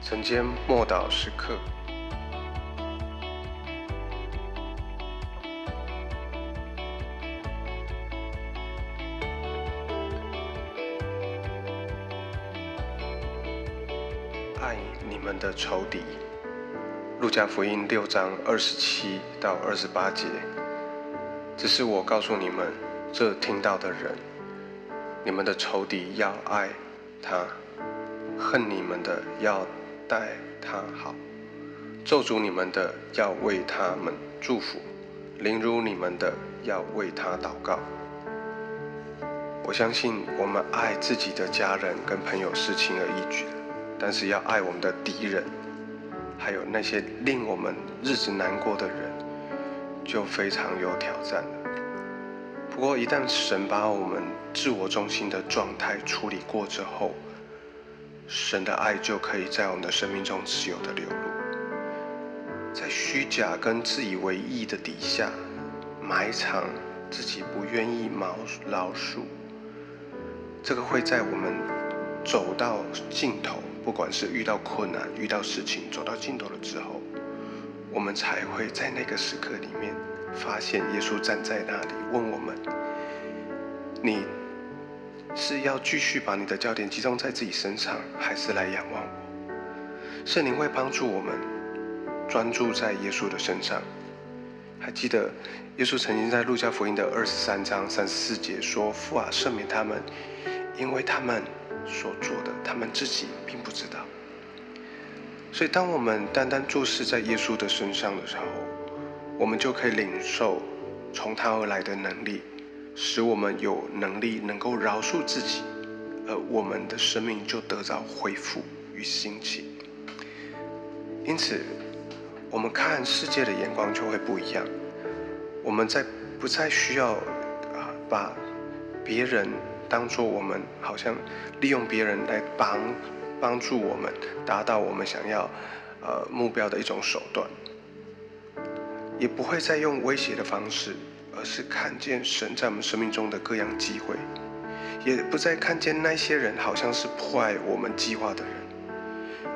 晨间默祷时刻，爱你们的仇敌。路加福音六章二十七到二十八节，只是我告诉你们，这听到的人，你们的仇敌要爱他，恨你们的要待他好，咒诅你们的要为他们祝福，凌辱你们的要为他祷告。我相信我们爱自己的家人跟朋友是轻而易举的，但是要爱我们的敌人。还有那些令我们日子难过的人，就非常有挑战了。不过，一旦神把我们自我中心的状态处理过之后，神的爱就可以在我们的生命中自由的流露。在虚假跟自以为意的底下，埋藏自己不愿意饶饶恕，这个会在我们走到尽头。不管是遇到困难、遇到事情走到尽头了之后，我们才会在那个时刻里面发现耶稣站在那里，问我们：你是要继续把你的焦点集中在自己身上，还是来仰望我？圣灵会帮助我们专注在耶稣的身上。还记得耶稣曾经在路加福音的二十三章三十四节说：“父啊，赦免他们，因为他们。”所做的，他们自己并不知道。所以，当我们单单注视在耶稣的身上的时候，我们就可以领受从他而来的能力，使我们有能力能够饶恕自己，而我们的生命就得到恢复与兴起。因此，我们看世界的眼光就会不一样。我们在不再需要啊，把别人。当做我们好像利用别人来帮帮助我们达到我们想要呃目标的一种手段，也不会再用威胁的方式，而是看见神在我们生命中的各样机会，也不再看见那些人好像是破坏我们计划的人，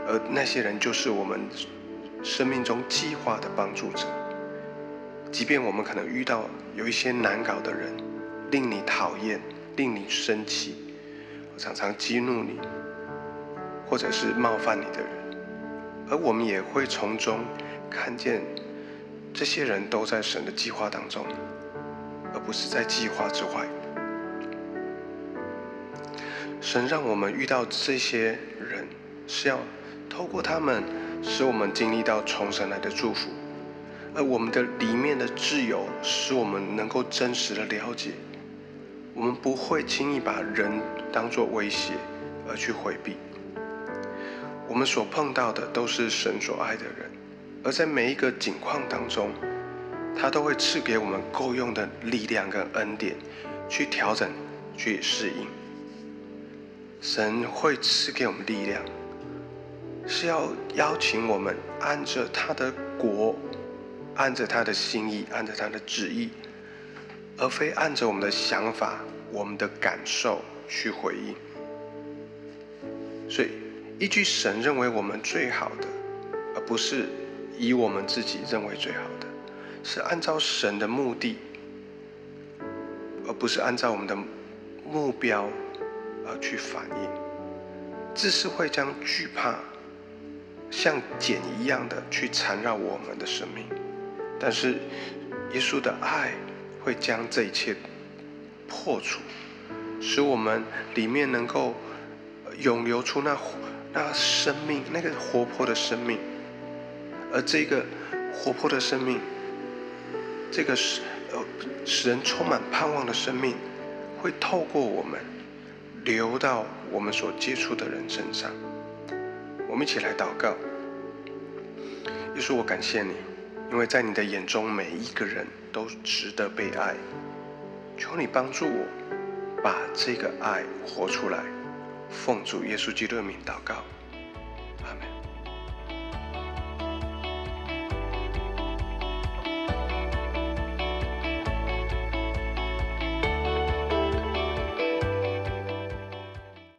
而那些人就是我们生命中计划的帮助者。即便我们可能遇到有一些难搞的人，令你讨厌。令你生气，常常激怒你，或者是冒犯你的人，而我们也会从中看见，这些人都在神的计划当中，不是在计划之外。神让我们遇到这些人，是要透过他们，使我们经历到从神来的祝福，而我们的里面的自由，使我们能够真实的了解。我们不会轻易把人当作威胁而去回避。我们所碰到的都是神所爱的人，而在每一个境况当中，他都会赐给我们够用的力量跟恩典，去调整、去适应。神会赐给我们力量，是要邀请我们按着他的国，按着他的心意，按着他的旨意。而非按着我们的想法、我们的感受去回应。所以，依据神认为我们最好的，而不是以我们自己认为最好的，是按照神的目的，而不是按照我们的目标而去反应。这是会将惧怕像茧一样的去缠绕我们的生命，但是耶稣的爱。会将这一切破除，使我们里面能够涌流出那那生命，那个活泼的生命。而这个活泼的生命，这个使呃使人充满盼望的生命，会透过我们流到我们所接触的人身上。我们一起来祷告，耶稣，我感谢你。因为在你的眼中，每一个人都值得被爱。求你帮助我，把这个爱活出来。奉主耶稣基督的名祷告。